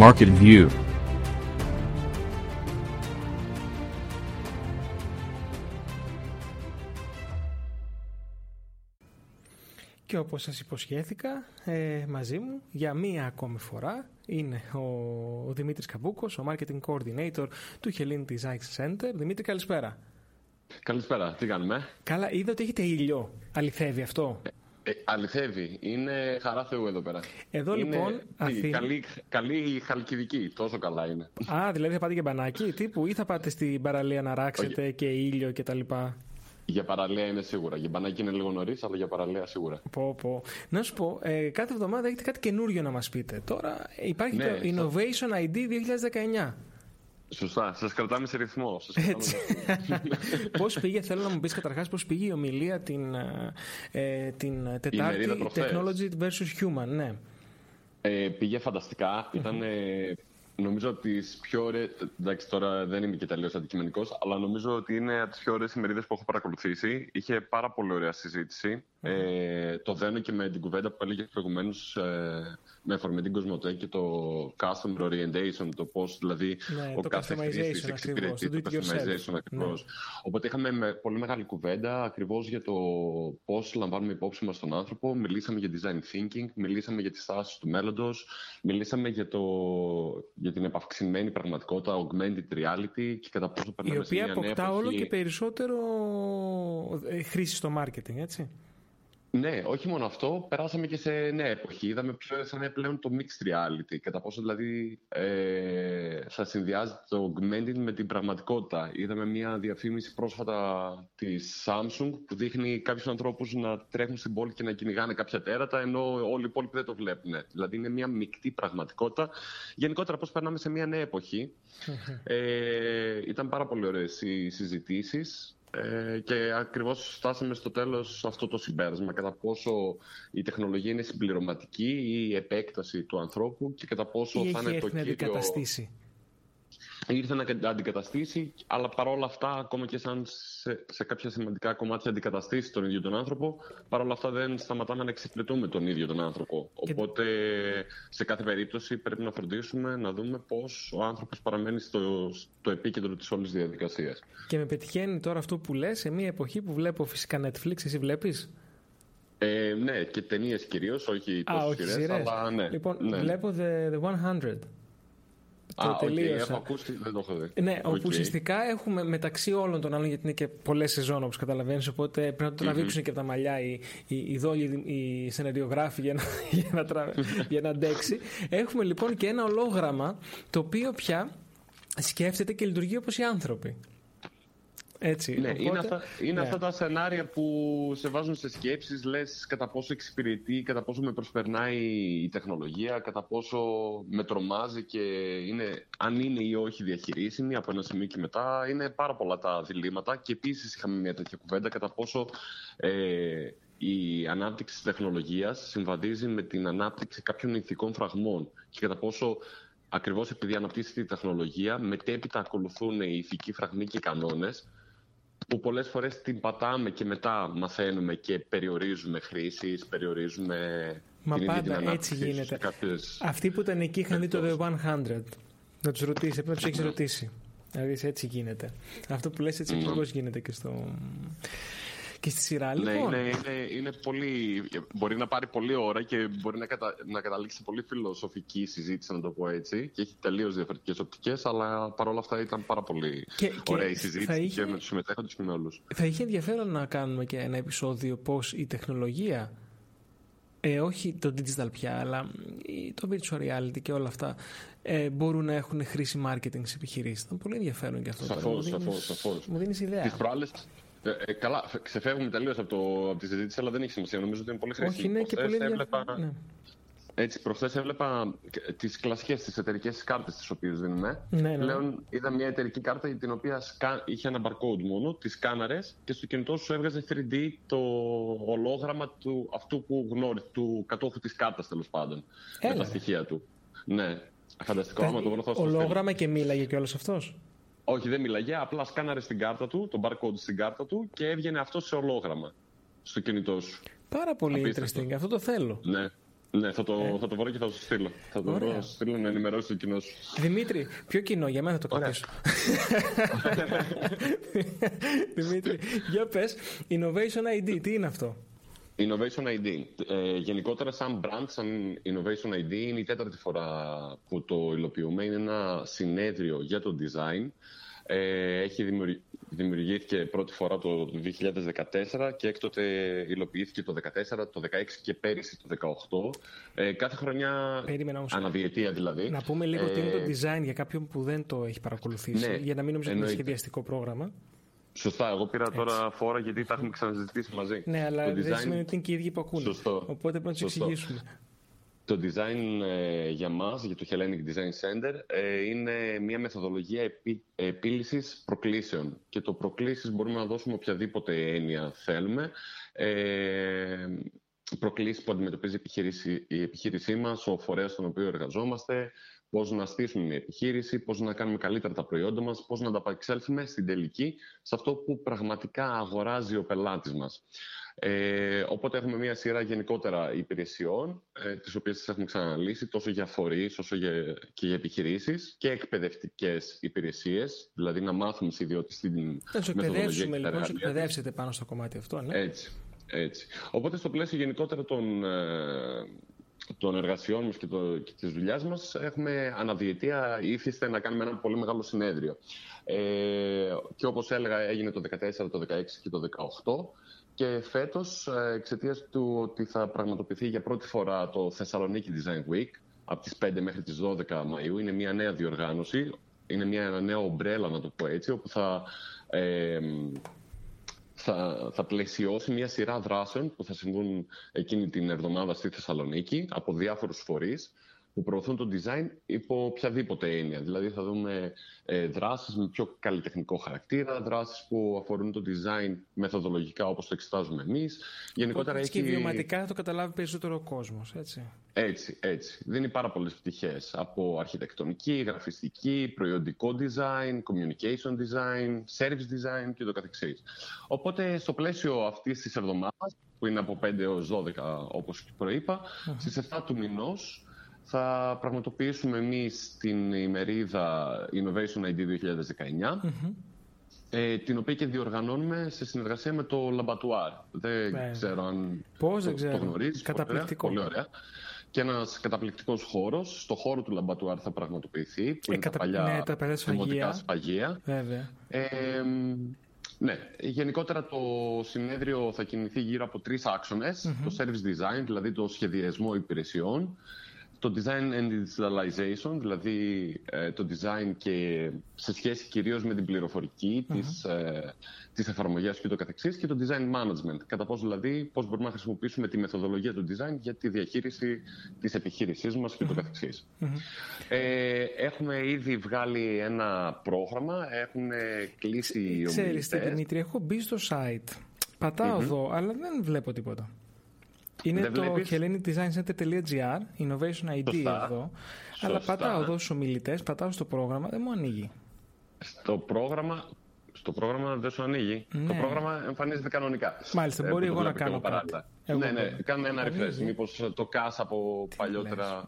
Market View Και όπως σας υποσχέθηκα ε, μαζί μου για μία ακόμη φορά είναι ο, ο Δημήτρης Καμπούκος, ο Marketing Coordinator του Hellenic Design Center. Δημήτρη καλησπέρα. Καλησπέρα, τι κάνουμε; Καλά, είδα ότι έχετε ήλιο. Αληθεύει αυτό; Ε, αληθεύει. Είναι χαρά Θεού εδώ πέρα. Εδώ είναι, λοιπόν. Τι, καλή, καλή χαλκιδική. Τόσο καλά είναι. Α, δηλαδή θα πάτε και μπανάκι τύπου ή θα πάτε στην παραλία να ράξετε και ήλιο κτλ. Για παραλία είναι σίγουρα. Για μπανάκι είναι λίγο νωρίς, αλλά για παραλία σίγουρα. Πω, πω. Να σου πω, ε, κάθε εβδομάδα έχετε κάτι καινούριο να μας πείτε. Τώρα υπάρχει Ναι, το Innovation ID 2019. Σωστά. Σας κρατάμε σε ρυθμό. Σας κρατάμε Έτσι. σε ρυθμό. πώς πήγε, θέλω να μου πεις καταρχάς πώς πήγε η ομιλία την, ε, την Τετάρτη μερίδα προχθές. Technology versus Human. Ναι. Ε, πήγε φανταστικά. Ήταν ε, νομίζω από τις πιο ωραίες. Εντάξει, τώρα δεν είμαι και τελείως αντικειμενικός, αλλά νομίζω ότι είναι από τις πιο ωραίες ημερίδες που έχω παρακολουθήσει. Είχε πάρα πολύ ωραία συζήτηση. Ε, το δένω και με την κουβέντα που έλεγε προηγουμένως ε, με αφορμή την Κοσμοτέ και το customer orientation, το πώς δηλαδή Ναι, ο το κάθε customization χρήστης ακριβώς, εξυπηρετεί το το do it yourself. customization ακριβώς. Οπότε είχαμε με πολύ μεγάλη κουβέντα ακριβώς για το πώς λαμβάνουμε υπόψη μας τον άνθρωπο. Μιλήσαμε για design thinking, μιλήσαμε για τις τάσεις του μέλλοντος, μιλήσαμε για, το, για την επαυξημένη πραγματικότητα, augmented reality και κατά πόσο Η περνάμε σε οποία μια νέα αποκτά εποχή. όλο και περισσότερο ε, χρήση στο marketing, έτσι. Ναι, όχι μόνο αυτό, περάσαμε και σε νέα εποχή. Είδαμε πιο σαν πλέον το mixed reality. Κατά πόσο δηλαδή ε, θα συνδυάζει το augmented με την πραγματικότητα. Είδαμε μια διαφήμιση πρόσφατα της Samsung που δείχνει κάποιους ανθρώπους να τρέχουν στην πόλη και να κυνηγάνε κάποια τέρατα ενώ όλοι οι υπόλοιποι δεν το βλέπουν. Δηλαδή είναι μια μεικτή πραγματικότητα. Γενικότερα πώς περνάμε σε μια νέα εποχή. ε, ήταν πάρα πολύ ωραίες οι συζητήσεις. Ε, και ακριβώς φτάσαμε στο τέλος αυτό το συμπέρασμα κατά πόσο η τεχνολογία είναι συμπληρωματική ή η επέκταση του ανθρώπου και κατά πόσο Ή θα έχει είναι το έρθει να κύριο... αντικαταστήσει. Ήρθε να κα- αντικαταστήσει, αλλά παρόλα αυτά, ακόμα και σαν σε, σε κάποια σημαντικά κομμάτια αντικαταστήσει τον ίδιο τον άνθρωπο, παρόλα αυτά δεν σταματάμε να εξυπηρετούμε τον ίδιο τον άνθρωπο. Και- Οπότε, σε κάθε περίπτωση πρέπει να φροντίσουμε να δούμε πώς ο άνθρωπος παραμένει στο, στο επίκεντρο της όλης διαδικασίας. Και με πετυχαίνει τώρα αυτό που λες σε μια εποχή που βλέπω φυσικά Netflix, εσύ βλέπεις; Ε, ναι, και ταινίες κυρίως, όχι Α, τόσο όχι σειρές, σειρές. αλλά ναι. Λοιπόν, ναι. βλέπω the, the 100. Το Α, οκ, τελείωσα. έχω ακούσει, δεν το έχω δει. Ναι, όπου Οκ. ουσιαστικά έχουμε μεταξύ όλων των άλλων, γιατί είναι και πολλές σεζόν όπως καταλαβαίνεις, οπότε πρέπει να το τραβήξουν και από τα μαλλιά οι, οι, οι δόλοι, οι σεναριογράφοι για να, για, να τρα- για να αντέξει. Έχουμε λοιπόν και ένα ολόγραμμα το οποίο πια σκέφτεται και λειτουργεί όπως οι άνθρωποι. Έτσι. Ναι, οπότε, είναι, αυτά, είναι ναι. αυτά τα σενάρια που σε βάζουν σε σκέψεις, λες κατά πόσο εξυπηρετεί, κατά πόσο με προσπερνάει η τεχνολογία, κατά πόσο με τρομάζει και είναι, αν είναι ή όχι διαχειρίσιμη από ένα σημείο και μετά. Είναι πάρα πολλά τα διλήμματα και επίσης είχαμε μια τέτοια κουβέντα κατά πόσο ε, η ανάπτυξη της τεχνολογίας συμβαδίζει με την ανάπτυξη κάποιων ηθικών φραγμών και κατά πόσο ακριβώς επειδή αναπτύσσεται η τεχνολογία μετέπειτα ακολουθούν οι ηθικοί φραγμοί και οι κανόνες που πολλές φορές την πατάμε και μετά μαθαίνουμε και περιορίζουμε χρήσεις, περιορίζουμε Μα την ίδια πάντα την έτσι ανάπτυξη γίνεται. σε κάποιες... Αυτοί που ήταν εκεί είχαν δει το The 100. Να τους ρωτήσεις, πρέπει να τους έχεις ρωτήσει. Δηλαδή έτσι γίνεται. Αυτό που λες έτσι ακριβώς γίνεται και, στο... και στη σειρά. Ναι, Λοιπόν, είναι, είναι, είναι πολύ, μπορεί να πάρει πολλή ώρα και μπορεί να, κατα, να καταλήξει σε πολύ φιλοσοφική συζήτηση, να το πω έτσι. Και έχει τελείως διαφορετικές οπτικές, αλλά παρόλα αυτά ήταν πάρα πολύ Και- και ωραία η θα συζήτηση είχε- και με τους συμμετέχοντες και με όλους. θα είχε ενδιαφέρον να κάνουμε και ένα επεισόδιο πώς η τεχνολογία ε, όχι το digital πια, αλλά ε, το virtual reality και όλα αυτά ε, μπορούν να έχουν χρήση marketing σε επιχειρήσεις. Ήταν πολύ ενδιαφέρον και αυτό. τώρα. Σαφώς, Μου δίνεις- σαφώς, σαφώς. Μου δίνεις ιδέα. Τις προάλλε. Ε, ε, καλά, φε- ξεφεύγουμε τελείως από, το, από τη συζήτηση, αλλά δεν έχει σημασία. Νομίζω ότι είναι πολύ χρήσιμο. Όχι, είναι και Προχθές πολύ έβλεπα, ενδιαφέρον. Ναι. Έτσι, προχθές έβλεπα τις κλασικές, τις εταιρικές κάρτες τις οποίες δίνουμε. Ναι, ναι. Πλέον είδα μια εταιρική κάρτα για την οποία σκα... είχε ένα barcode μόνο, τις σκάναρε και στο κινητό σου έβγαζε 3D το ολόγραμμα του αυτού που γνώριζε, του κατόχου της κάρτας τέλος πάντων. Έλα. Με τα στοιχεία του. Ναι. Φανταστικό, άμα το βρω θα σου το στείλω. Ολόγραμμα και μίλαγε κιόλας αυτός; Όχι, δεν μιλάγε. Απλά σκάναρε στην κάρτα του, τον barcode στην κάρτα του και έβγαινε αυτό σε ολόγραμμα στο κινητό σου. Πάρα πολύ Απίστευτο. interesting. Αυτό το θέλω. Ναι. Ναι, θα το, θα το βρω και θα σου στείλω. Θα το βρω, θα σου στείλω να ενημερώσει το κοινός σου. Δημήτρη, ποιο κοινό, για μένα θα το κρατήσω. Δημήτρη, για πες, Innovation ID, τι είναι αυτό; Innovation ID. Ε, γενικότερα, σαν brand, σαν Innovation ID, είναι η τέταρτη φορά που το υλοποιούμε. Είναι ένα συνέδριο για το design. Ε, έχει δημιουργήθηκε πρώτη φορά το 2014 και έκτοτε υλοποιήθηκε το 2014, το 2016 και πέρυσι το 2018. Ε, κάθε χρονιά, όμως, αναδιετία δηλαδή. Να πούμε λίγο τι είναι το ε, design για κάποιον που δεν το έχει παρακολουθήσει, ναι, για να μην νομίζω ότι είναι σχεδιαστικό πρόγραμμα. Σωστά, εγώ πήρα Έτσι. τώρα φόρα γιατί τα έχουμε ξαναζητήσει μαζί. Ναι, αλλά το δεν σημαίνει ότι είναι και οι ίδιοι που ακούνε. Σωστό. Οπότε πρέπει να τους εξηγήσουμε. Το design ε, για μας, για το Hellenic Design Center, ε, είναι μια μεθοδολογία επί, επίλυσης προκλήσεων. Και το προκλήσεις μπορούμε να δώσουμε οποιαδήποτε έννοια θέλουμε. Ε, προκλήσεις που αντιμετωπίζει η επιχείρηση, η επιχείρησή μας, ο φορέας στον οποίο εργαζόμαστε, πώς να στήσουμε μια επιχείρηση, πώς να κάνουμε καλύτερα τα προϊόντα μας, πώς να ανταπεξέλθουμε στην τελική, σε αυτό που πραγματικά αγοράζει ο πελάτης μας. Ε, οπότε έχουμε μια σειρά γενικότερα υπηρεσιών, ε, τις οποίες τις έχουμε ξαναλύσει τόσο για φορείς όσο για, και για επιχειρήσεις και εκπαιδευτικές υπηρεσίες, δηλαδή να μάθουμε σε ιδιώτες την Θα σου εκπαιδεύσουμε λοιπόν, να εκπαιδεύσετε πάνω στο κομμάτι αυτό, ναι. Έτσι, έτσι. Οπότε στο πλαίσιο γενικότερα των, ε, των εργασιών μας και, το, και της δουλειάς μας έχουμε αναδιετία ήθιστε να κάνουμε ένα πολύ μεγάλο συνέδριο. Ε, και όπως έλεγα έγινε το 2014, το 2016 και το 2018 και φέτος, ε, εξαιτίας του ότι θα πραγματοποιηθεί για πρώτη φορά το Θεσσαλονίκη Design Week, από τις 5 μέχρι τις 12 Μαΐου, είναι μια νέα διοργάνωση, είναι μια νέα ομπρέλα, να το πω έτσι, όπου θα, ε, θα, θα πλαισιώσει μια σειρά δράσεων που θα συμβούν εκείνη την εβδομάδα στη Θεσσαλονίκη από διάφορους φορείς που προωθούν το design υπό οποιαδήποτε έννοια. Δηλαδή θα δούμε ε, δράσεις με πιο καλλιτεχνικό χαρακτήρα, δράσεις που αφορούν το design μεθοδολογικά όπως το εξετάζουμε εμείς. Γενικότερα έχει... Και βιωματικά θα το καταλάβει περισσότερο ο κόσμος, έτσι. Έτσι, έτσι. Δίνει πάρα πολλές πτυχές από αρχιτεκτονική, γραφιστική, προϊόντικό design, communication design, service design και το καθεξής. Οπότε στο πλαίσιο αυτής της εβδομάδας, που είναι από 5 έως 12 όπως προείπα, uh-huh. στις 7 του μηνός θα πραγματοποιήσουμε εμείς την ημερίδα Innovation ID 2019, ε, την οποία και διοργανώνουμε σε συνεργασία με το Labattoir. Δεν ναι. ξέρω αν Πώς, το, δεν ξέρω. το γνωρίζεις. Καταπληκτικό. Πολύ ωραία. Και ένας καταπληκτικός χώρος. Στο χώρο του Labattoir θα πραγματοποιηθεί. Που ε, είναι κατα... τα παλιά ναι, τα παλιά σφαγεία. σφαγεία. Βέβαια. Ε, ναι, γενικότερα το συνέδριο θα κινηθεί γύρω από τρεις Το service design, δηλαδή το σχεδιασμό υπηρεσιών, το design and digitalization, δηλαδή ε, το design και σε σχέση κυρίως με την πληροφορική uh-huh. της, ε, της εφαρμογής και το καθεξής και το design management. Κατά πώς δηλαδή, πώς μπορούμε να χρησιμοποιήσουμε τη μεθοδολογία του design για τη διαχείριση της επιχείρησής μας και το καθεξής. Ε, έχουμε ήδη βγάλει ένα πρόγραμμα, έχουν κλείσει οι ομιλητές. Ξέρεις, Δημήτρη, έχω μπει στο site. Πατάω εδώ, αλλά δεν βλέπω τίποτα. Είναι Δεν το βλέπεις... hellenicdesigncenter.gr, innovation ID Σωστά. εδώ. Σωστά. Αλλά πατάω εδώ στους ομιλητές, πατάω στο πρόγραμμα, δεν μου ανοίγει. Στο πρόγραμμα, στο πρόγραμμα δεν σου ανοίγει. Ναι. Το πρόγραμμα εμφανίζεται κανονικά. Μάλιστα, ε, μπορεί εγώ να κάνω κάτι. Εγώ ναι, ναι, κάνε ένα refresh. Μήπως το CAS από παλιότερα.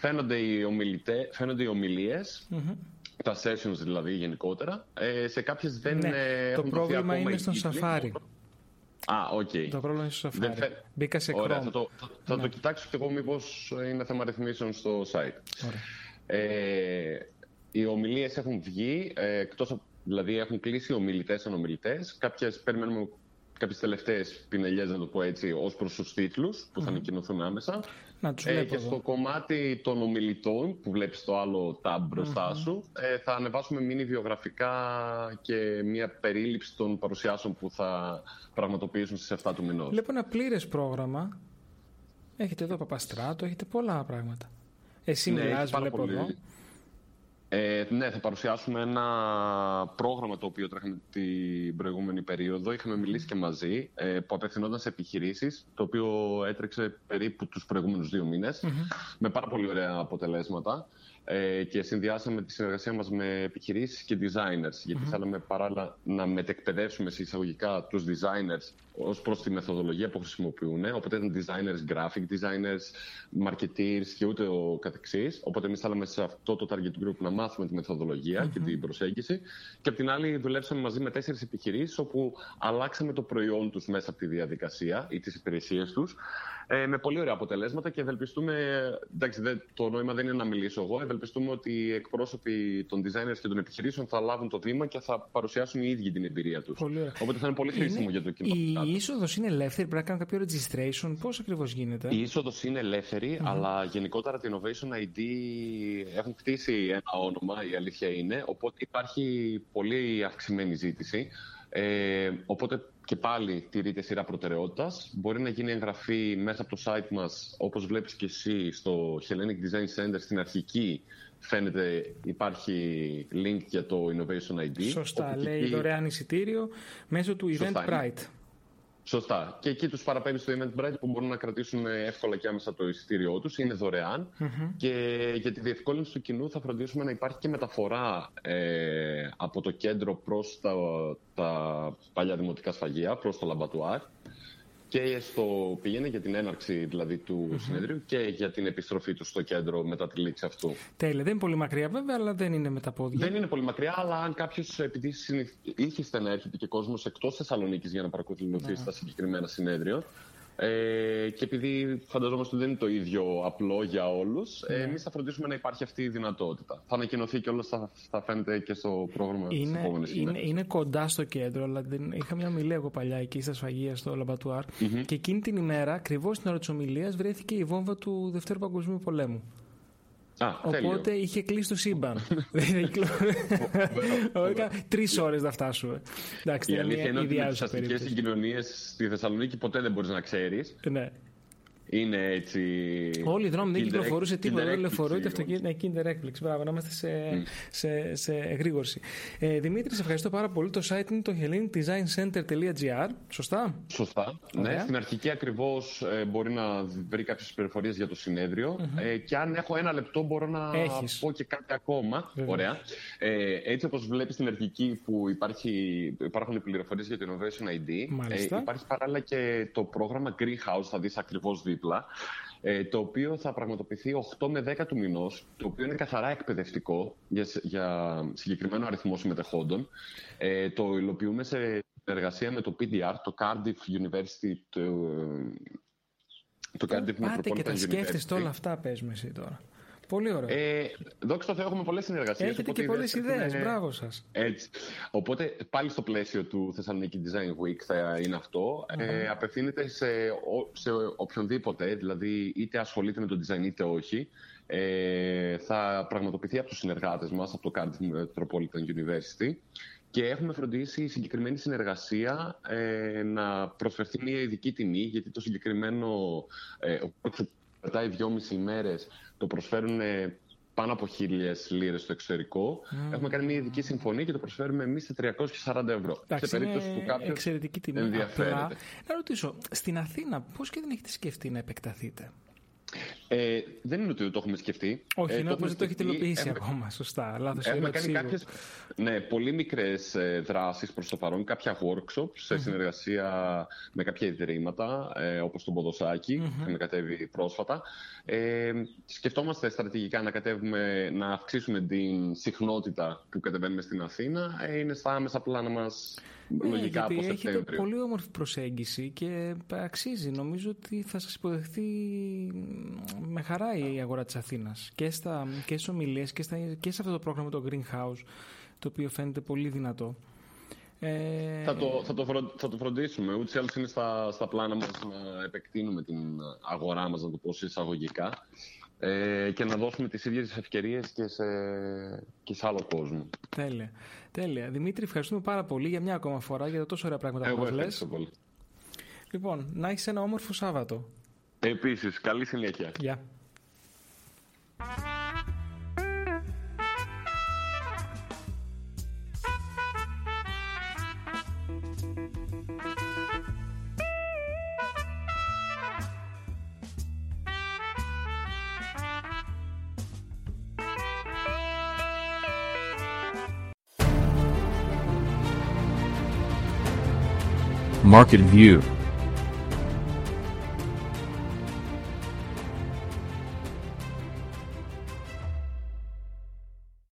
Φαίνονται οι, ομιλητέ, φαίνονται οι ομιλίες, mm-hmm. τα sessions δηλαδή γενικότερα. Ε, σε κάποιες δεν ναι. Το πρόβλημα είναι στον Safari. Α, OK. Okay. Το πρόβλημα είναι στο Safari. Θε... Μπήκα σε Ωραία, θα το, θα, θα ναι. το κοιτάξω και εγώ μήπως είναι θέμα ρυθμίσεων στο site. Ωραία. Ε, οι ομιλίες έχουν βγει, ε, εκτός, δηλαδή έχουν κλείσει ομιλητές ομιλητέ. Κάποιες περιμένουμε κάποιες τελευταίες πινελιές, να το πω έτσι, ως προς τους τίτλους που θα ανακοινωθούν άμεσα. Να τους ε, και στο κομμάτι των ομιλητών που βλέπεις το άλλο tab μπροστά σου ε, θα ανεβάσουμε μίνι βιογραφικά και μια περίληψη των παρουσιάσεων που θα πραγματοποιήσουν στις 7 του μηνός. Βλέπω ένα πλήρες πρόγραμμα. Έχετε εδώ Παπαστράτο, έχετε πολλά πράγματα. Εσύ ναι, μιλάς, βλέπω πολύ... εδώ. Ε, ναι, θα παρουσιάσουμε ένα πρόγραμμα το οποίο τρέχαμε την προηγούμενη περίοδο. Είχαμε μιλήσει και μαζί, ε, που απευθυνόταν σε επιχειρήσεις, το οποίο έτρεξε περίπου τους προηγούμενους δύο με πάρα πολύ ωραία αποτελέσματα ε, και συνδυάσαμε τη συνεργασία μας με επιχειρήσεις και designers, γιατί θέλαμε παράλληλα να μετεκπαιδεύσουμε σε εισαγωγικά τους designers ως προς τη μεθοδολογία που χρησιμοποιούν. Οπότε ήταν designers, graphic designers, marketeers και ούτε ο καθεξής. Οπότε εμείς θέλαμε σε αυτό το target group να μάθουμε τη μεθοδολογία και την προσέγγιση. Και απ' την άλλη δουλέψαμε μαζί με τέσσερις επιχειρήσεις όπου αλλάξαμε το προϊόν τους μέσα από τη διαδικασία ή τις υπηρεσίες τους ε, με πολύ ωραία αποτελέσματα και ευελπιστούμε. Εντάξει, το νόημα δεν είναι να μιλήσω εγώ. Ευελπιστούμε ότι οι εκπρόσωποι των designers και των επιχειρήσεων θα λάβουν το βήμα και θα παρουσιάσουν οι ίδιοι την εμπειρία τους. Οπότε θα είναι πολύ χρήσιμο για το κοινό. Η είσοδος είναι ελεύθερη, πρέπει να κάνουν κάποιο registration. Πώς ακριβώς γίνεται; Η είσοδος είναι αλλά γενικότερα την Innovation ID έχουν χτίσει ένα όνομα, η αλήθεια είναι. Οπότε υπάρχει πολύ αυξημένη ζήτηση. Ε, οπότε και πάλι τηρείται σειρά προτεραιότητας. Μπορεί να γίνει εγγραφή μέσα από το site μας, όπως βλέπεις και εσύ, στο Hellenic Design Center στην αρχική. Φαίνεται υπάρχει link για το Innovation ID. Σωστά, λέει δωρεάν εισιτήριο μέσω του Eventbrite. Σωστά. Και εκεί τους παραπέμπει στο Eventbrite που μπορούν να κρατήσουν εύκολα και άμεσα το εισιτήριό τους. Είναι Και για τη διευκόλυνση του κοινού θα φροντίσουμε να υπάρχει και μεταφορά ε, από το κέντρο προς τα, τα παλιά δημοτικά σφαγεία, προς το λαμπατουάρ και στο πηγαίνει για την έναρξη δηλαδή του συνεδρίου και για την επιστροφή του στο κέντρο μετά τη λήξη αυτού. Τέλεια. Δεν είναι πολύ μακριά βέβαια, αλλά δεν είναι με τα πόδια. Δεν είναι πολύ μακριά, αλλά αν κάποιος επειδή ήθιστε να έρχεται και κόσμος εκτός Θεσσαλονίκης για να παρακολουθήσει ναι. τα συγκεκριμένα συνέδριο, ε, και επειδή φανταζόμαστε ότι δεν είναι το ίδιο απλό για όλους, ε, ναι. εμείς θα φροντίσουμε να υπάρχει αυτή η δυνατότητα. Θα ανακοινωθεί και όλα θα, θα φαίνεται και στο πρόγραμμα της επόμενης είναι, είναι κοντά στο κέντρο, αλλά δεν, είχα μια ομιλία εγώ παλιά εκεί στα σφαγεία στο λαμπατουαρ και εκείνη την ημέρα, ακριβώς την ώρα της ομιλίας, βρέθηκε η βόμβα του Δευτέρου Παγκοσμίου Πολέμου. Α, Οπότε είχε κλείσει το σύμπαν. Τρεις ώρες να φτάσουμε. Εντάξει, η αλήθεια είναι ότι τις αστικές συγκοινωνίες στη Θεσσαλονίκη ποτέ δεν μπορείς να ξέρεις. Ναι είναι έτσι. Όλοι οι δρόμοι δεν κυκλοφορούσε τίποτα. Δεν λεωφορείο ούτε αυτοκίνητο. Ναι, Kinder έκπληξη. Μπράβο, να είμαστε σε, mm. σε, σε εγρήγορση. Ε, Δημήτρη, σε ευχαριστώ πάρα πολύ. Το site είναι το hellendesigncenter.gr. Σωστά; Σωστά. Ναι, στην αρχική ακριβώς ε, μπορεί να βρει κάποιες πληροφορίες για το συνεδριο mm-hmm. ε, και αν έχω ένα λεπτό μπορώ να Έχεις. πω και κάτι ακόμα. Βεβαίως. Ωραία. Ε, έτσι όπως βλέπεις στην αρχική που υπάρχει, υπάρχουν οι πληροφορίες για το Innovation ID, ε, υπάρχει παράλληλα και το πρόγραμμα Greenhouse, θα δεις ακριβώς δίπλα ε, το οποίο θα πραγματοποιηθεί 8 με 10 του μηνός, το οποίο είναι καθαρά εκπαιδευτικό για, για συγκεκριμένο αριθμό συμμετεχόντων. Ε, το υλοποιούμε σε συνεργασία με το PDR, το Cardiff University, το, το Cardiff Πάτε και τα σκέφτεστε όλα αυτά, πες με εσύ τώρα. Πολύ ωραία. Ε, δόξα τω Θεώ, έχουμε πολλές συνεργασίες. Έχετε και πολλές ιδέες. Είναι... Μπράβο σας. Έτσι. Οπότε πάλι στο πλαίσιο του Θεσσαλονίκη Design Week θα είναι αυτό. Mm-hmm. Ε, απευθύνεται σε, σε οποιονδήποτε, δηλαδή είτε ασχολείται με το design είτε όχι. Ε, θα πραγματοποιηθεί από τους συνεργάτες μας, από το Cardiff Metropolitan University. Και έχουμε φροντίσει η συγκεκριμένη συνεργασία ε, να προσφερθεί μια ειδική τιμή, γιατί το συγκεκριμένο ε, κρατάει δυόμιση ημέρες, το προσφέρουν ε, πάνω από χίλιες λίρες στο εξωτερικό. Mm. Έχουμε κάνει μια ειδική συμφωνία και το προσφέρουμε εμείς σε 340 ευρώ. σε περίπτωση που κάποιος εξαιρετική τιμή. ενδιαφέρεται. Απλά, να ρωτήσω, στην Αθήνα πώς και δεν έχετε σκεφτεί να επεκταθείτε; Ε, δεν είναι ότι το έχουμε σκεφτεί. Όχι, ε, είναι ότι δεν το έχετε υλοποιήσει έχουμε... ακόμα. Σωστά. Λάθος έχουμε κάνει κάποιες ναι, πολύ μικρές ε, δράσεις προς το παρόν, κάποια workshops σε συνεργασία με κάποια ιδρύματα, ε, όπως το Ποδοσάκι, που έχουμε κατέβει πρόσφατα. Ε, σκεφτόμαστε στρατηγικά να κατέβουμε, να αυξήσουμε την συχνότητα που κατεβαίνουμε στην Αθήνα. Ε, είναι στα άμεσα πλάνα μας ναι, λογικά από Σεπτέμβριο. Έχετε πολύ όμορφη προσέγγιση και αξίζει. Νομίζω ότι θα σας υποδεχθεί με χαρά η αγορά της Αθήνας και, στα, και στις ομιλίες και, στα, και σε αυτό το πρόγραμμα το Greenhouse το οποίο φαίνεται πολύ δυνατό. Ε... Θα, το, θα, το θα το φροντίσουμε. Ούτως ή άλλως είναι στα, στα πλάνα μας να επεκτείνουμε την αγορά μας, να το πω εισαγωγικά ε, και να δώσουμε τις ίδιες ευκαιρίες και σε, και σε άλλο κόσμο. Τέλεια. Τέλεια. Δημήτρη, ευχαριστούμε πάρα πολύ για μια ακόμα φορά για το τόσο ωραία πράγματα που μας λες. πολύ. Λοιπόν, να έχεις ένα όμορφο Σάββατο. Επίσης, καλή συνέχεια. Γεια. Market View